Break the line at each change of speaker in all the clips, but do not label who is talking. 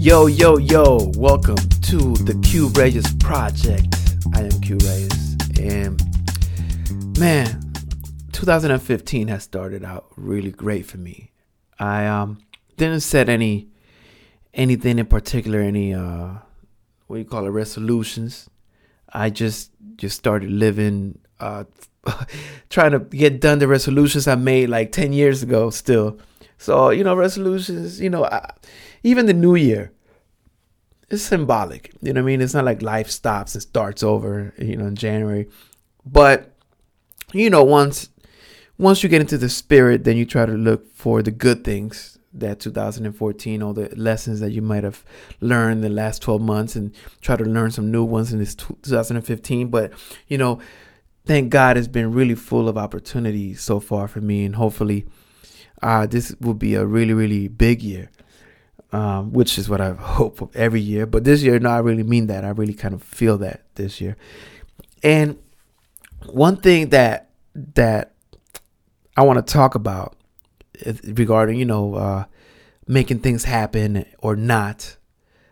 Yo, yo, yo, welcome to the Keu Reyes Project. I am Keu Reyes, and man, 2015 has started out really great for me. I um didn't set any anything in particular, any uh what do you call it, resolutions. I just just started living uh trying to get done the resolutions I made like 10 years ago still. So, you know, resolutions, you know, I, even the new year, it's symbolic. You know what I mean? It's not like life stops and starts over, you know, in January. But you know, once once you get into the spirit, then you try to look for the good things that 2014, all the lessons that you might have learned the last 12 months, and try to learn some new ones in this 2015. But you know, thank God, it's been really full of opportunities so far for me, and hopefully, uh, this will be a really, really big year um, which is what I hope for every year. But this year, no, I really mean that. I really kind of feel that this year. And one thing that that I want to talk about regarding, you know, uh, making things happen or not,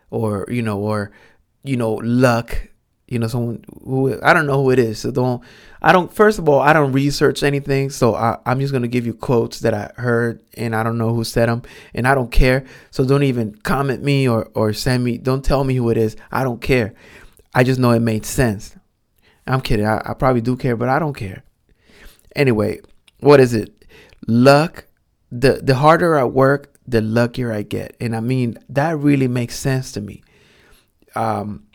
or you know, or you know, luck you know someone who i don't know who it is so don't i don't first of all i don't research anything so I, i'm just going to give you quotes that i heard and i don't know who said them and i don't care so don't even comment me or or send me don't tell me who it is i don't care. I just know it made sense. I'm kidding i, I probably do care but i don't care. Anyway what is it? Luck the the harder i work the luckier i get and i mean that really makes sense to me. Um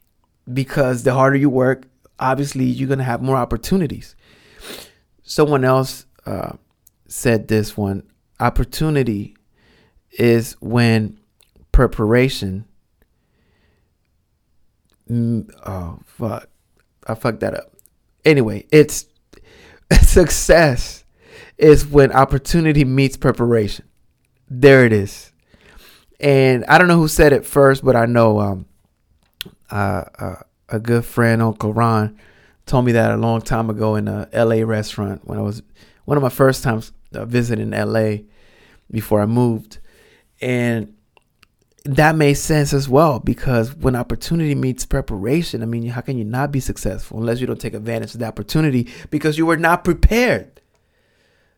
because the harder you work, obviously you're going to have more opportunities. Someone else uh, said this one opportunity is when preparation. Mm, oh, fuck. I fucked that up. Anyway, it's success is when opportunity meets preparation. There it is. And I don't know who said it first, but I know um, uh, a good friend, Uncle Ron, told me that a long time ago in a LA restaurant when I was one of my first times uh, visiting LA before I moved. And that made sense as well because when opportunity meets preparation, I mean, how can you not be successful unless you don't take advantage of the opportunity because you were not prepared?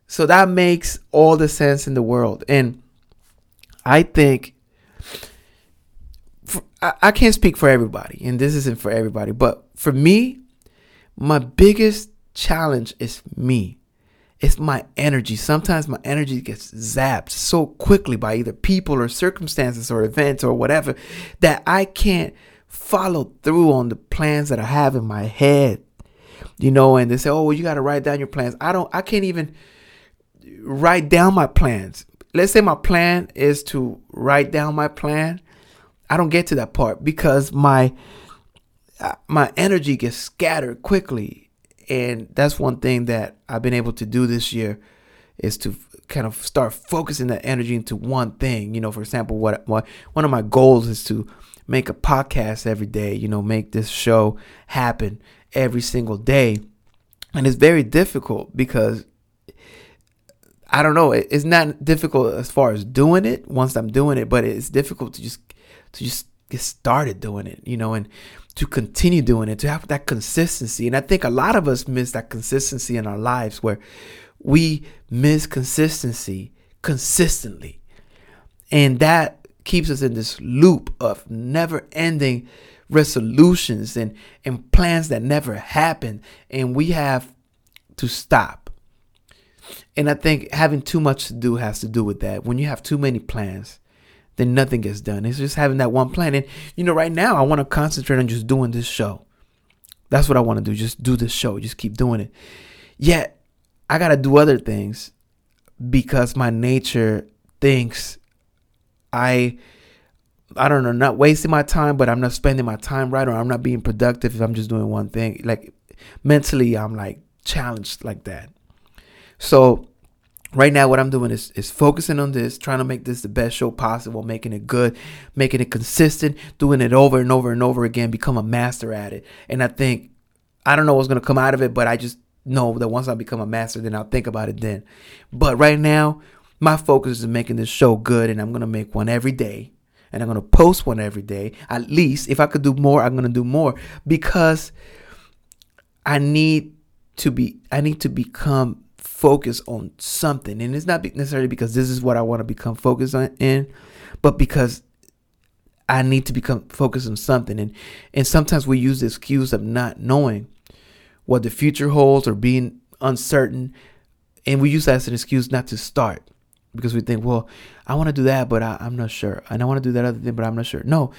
So that makes all the sense in the world. And I think I, can't speak for everybody, and this isn't for everybody, but for me, my biggest challenge is me. It's my energy. Sometimes my energy gets zapped so quickly by either people or circumstances or events or whatever that I can't follow through on the plans that I have in my head. You know, and they say, "Oh, well, you got to write down your plans." I don't. I can't even write down my plans. Let's say my plan is to write down my plan. I don't get to that part because my uh, my energy gets scattered quickly, and that's one thing that I've been able to do this year is to kind of start focusing that energy into one thing. You know, for example, what, what one of my goals is to make a podcast every day. You know, make this show happen every single day, and it's very difficult because I don't know. It's not difficult as far as doing it once I'm doing it, but it's difficult to just to just get started doing it, you know, and to continue doing it, to have that consistency. And I think a lot of us miss that consistency in our lives where we miss consistency consistently. And that keeps us in this loop of never ending resolutions and, and plans that never happen. And we have to stop. And I think having too much to do has to do with that. When you have too many plans, then nothing gets done. It's just having that one plan. And, you know, right now I want to concentrate on just doing this show. That's what I want to do. Just do this show. Just keep doing it. Yet, I got to do other things because my nature thinks I. I don't know, not wasting my time, but I'm not spending my time right, or I'm not being productive if I'm just doing one thing. Like mentally, I'm like challenged like that. So right now what i'm doing is, is focusing on this trying to make this the best show possible making it good making it consistent doing it over and over and over again become a master at it and i think i don't know what's going to come out of it but i just know that once i become a master then i'll think about it then but right now my focus is making this show good and i'm going to make one every day and I'm going to post one every day. At least if I could do more, I'm going to do more because I need to be I need to become focused on something. And it's not necessarily because this is what I want to become focused on in, but because I need to become focused on something. And and sometimes we use the excuse of not knowing what the future holds or being uncertain. And we use that as an excuse not to start because we think, well, I want to do that, but I, am not sure. And I want to do that other thing, but I'm not sure. No,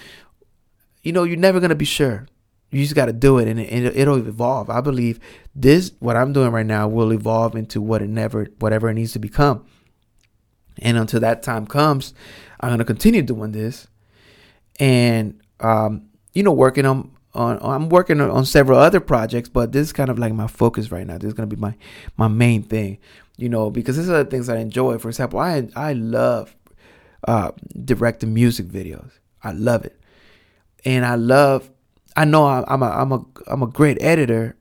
you know, you're never going to be sure. You just got to do it and, it, it'll evolve. I believe this, what I'm doing right now, will evolve into what it never, whatever it needs to become. And until that time comes, I'm going to continue doing this and, um, you know, working on on, I'm working on several other projects, but this is kind of like my focus right now. This is gonna be my my main thing, you know, because this are the things I enjoy. For example, I I love uh, directing music videos. I love it, and I love. I know I'm a I'm a I'm a great editor.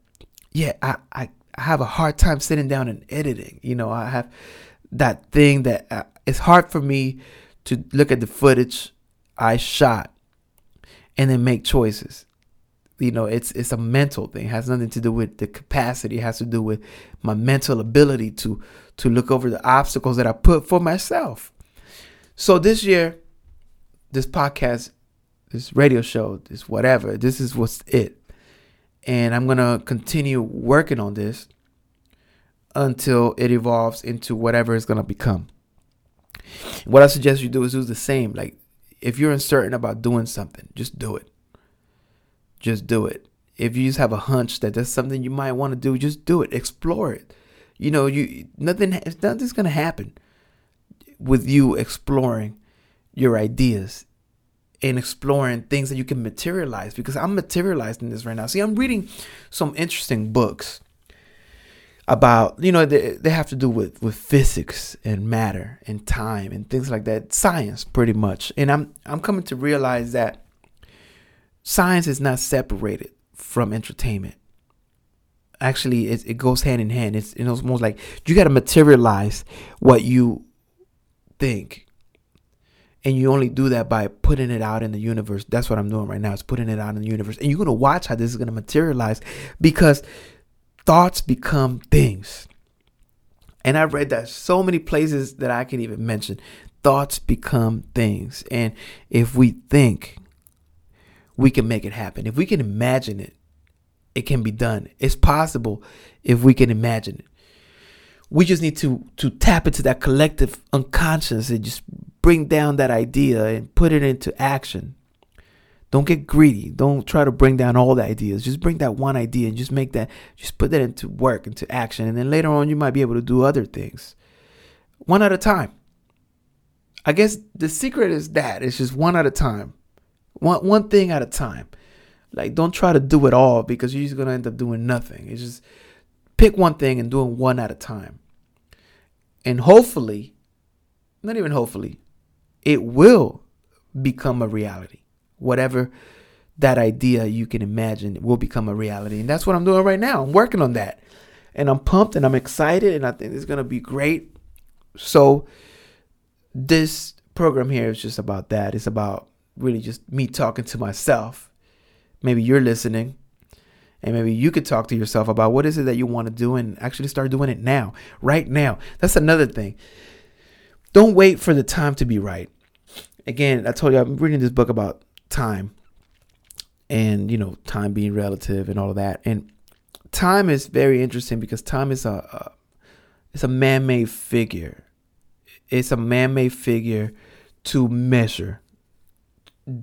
Yeah, I I have a hard time sitting down and editing. You know, I have that thing that uh, it's hard for me to look at the footage I shot and then make choices you know it's it's a mental thing it has nothing to do with the capacity it has to do with my mental ability to to look over the obstacles that i put for myself so this year this podcast this radio show this whatever this is what's it and i'm gonna continue working on this until it evolves into whatever it's gonna become what i suggest you do is do the same like if you're uncertain about doing something just do it just do it. If you just have a hunch that that's something you might want to do, just do it. Explore it. You know, you nothing nothing's gonna happen with you exploring your ideas and exploring things that you can materialize because I'm materializing this right now. See, I'm reading some interesting books about, you know, they, they have to do with, with physics and matter and time and things like that. Science pretty much. And I'm I'm coming to realize that science is not separated from entertainment. Actually, it, it goes hand in hand. It's, it's almost like you got to materialize what you think. And you only do that by putting it out in the universe. That's what I'm doing right now. Is putting it out in the universe. And you're to watch how this is to materialize because thoughts become things. And I've read that so many places that I can even mention. Thoughts become things. And if we think, we can make it happen. If we can imagine it, it can be done. It's possible if we can imagine it. We just need to to tap into that collective unconscious and just bring down that idea and put it into action. Don't get greedy. Don't try to bring down all the ideas. Just bring that one idea and just make that just put that into work, into action. And then later on you might be able to do other things. One at a time. I guess the secret is that it's just one at a time. One one thing at a time. Like don't try to do it all because you're just gonna end up doing nothing. It's just pick one thing and doing one at a time. And hopefully, not even hopefully, it will become a reality. Whatever that idea you can imagine will become a reality. And that's what I'm doing right now. I'm working on that. And I'm pumped and I'm excited and I think it's going to be great. So this program here is just about that. It's about really just me talking to myself. Maybe you're listening and maybe you could talk to yourself about what is it that you want to do and actually start doing it now, right now. That's another thing. Don't wait for the time to be right. Again, I told you I'm reading this book about time and, you know, time being relative and all of that. And time is very interesting because time is a, a it's a man-made figure. It's a man-made figure to measure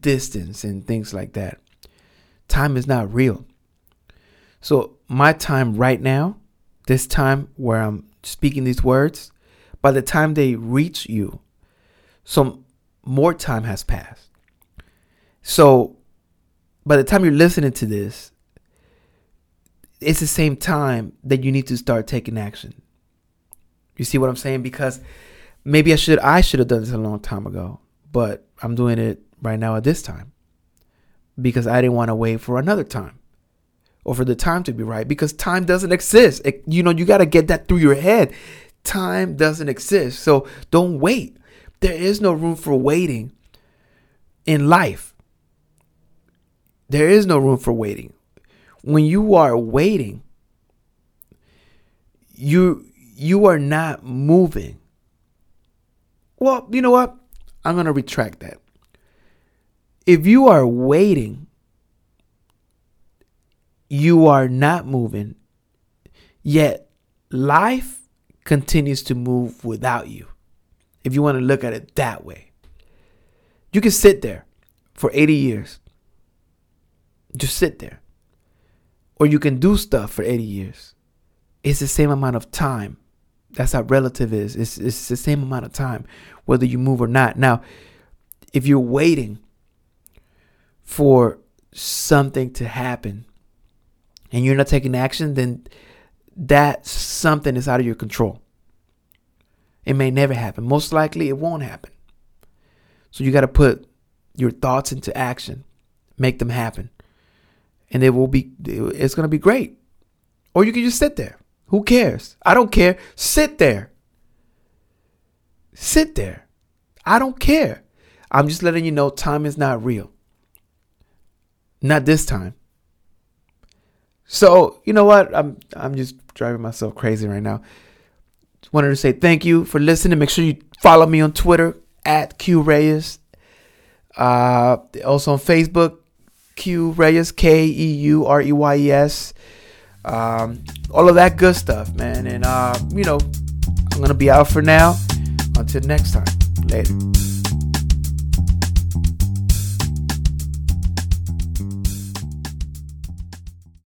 distance and things like that. Time is not real. So, my time right now, this time where I'm speaking these words, by the time they reach you, some more time has passed. So, by the time you're listening to this, it's the same time that you need to start taking action. You see what I'm saying? Because maybe I should I should have done this a long time ago, but I'm doing it right now at this time because I didn't want to wait for another time or for the time to be right because time doesn't exist. It, you know, you got to get that through your head. Time doesn't exist. So don't wait. There is no room for waiting in life. There is no room for waiting. When you are waiting, you you are not moving. Well, you know what? I'm going to retract that. If you are waiting, you are not moving, yet life continues to move without you. If you want to look at it that way, you can sit there for 80 years. Just sit there. Or you can do stuff for 80 years. It's the same amount of time that's how relative is. It's, it's the same amount of time, whether you move or not. Now, if you're waiting for something to happen and you're not taking action, then that something is out of your control. It may never happen. Most likely, it won't happen. So you got to put your thoughts into action, make them happen, and it will be. It's going to be great. Or you can just sit there. Who cares? I don't care. Sit there. Sit there. I don't care. I'm just letting you know time is not real. Not this time. So, you know what? I'm I'm just driving myself crazy right now. Wanted to say thank you for listening. Make sure you follow me on Twitter at Keu Reyes. Uh, also on Facebook, Keu Reyes, K E U R E Y E S um, all of that good stuff, man. And uh, you know, I'm gonna be out for now. Until next time, later.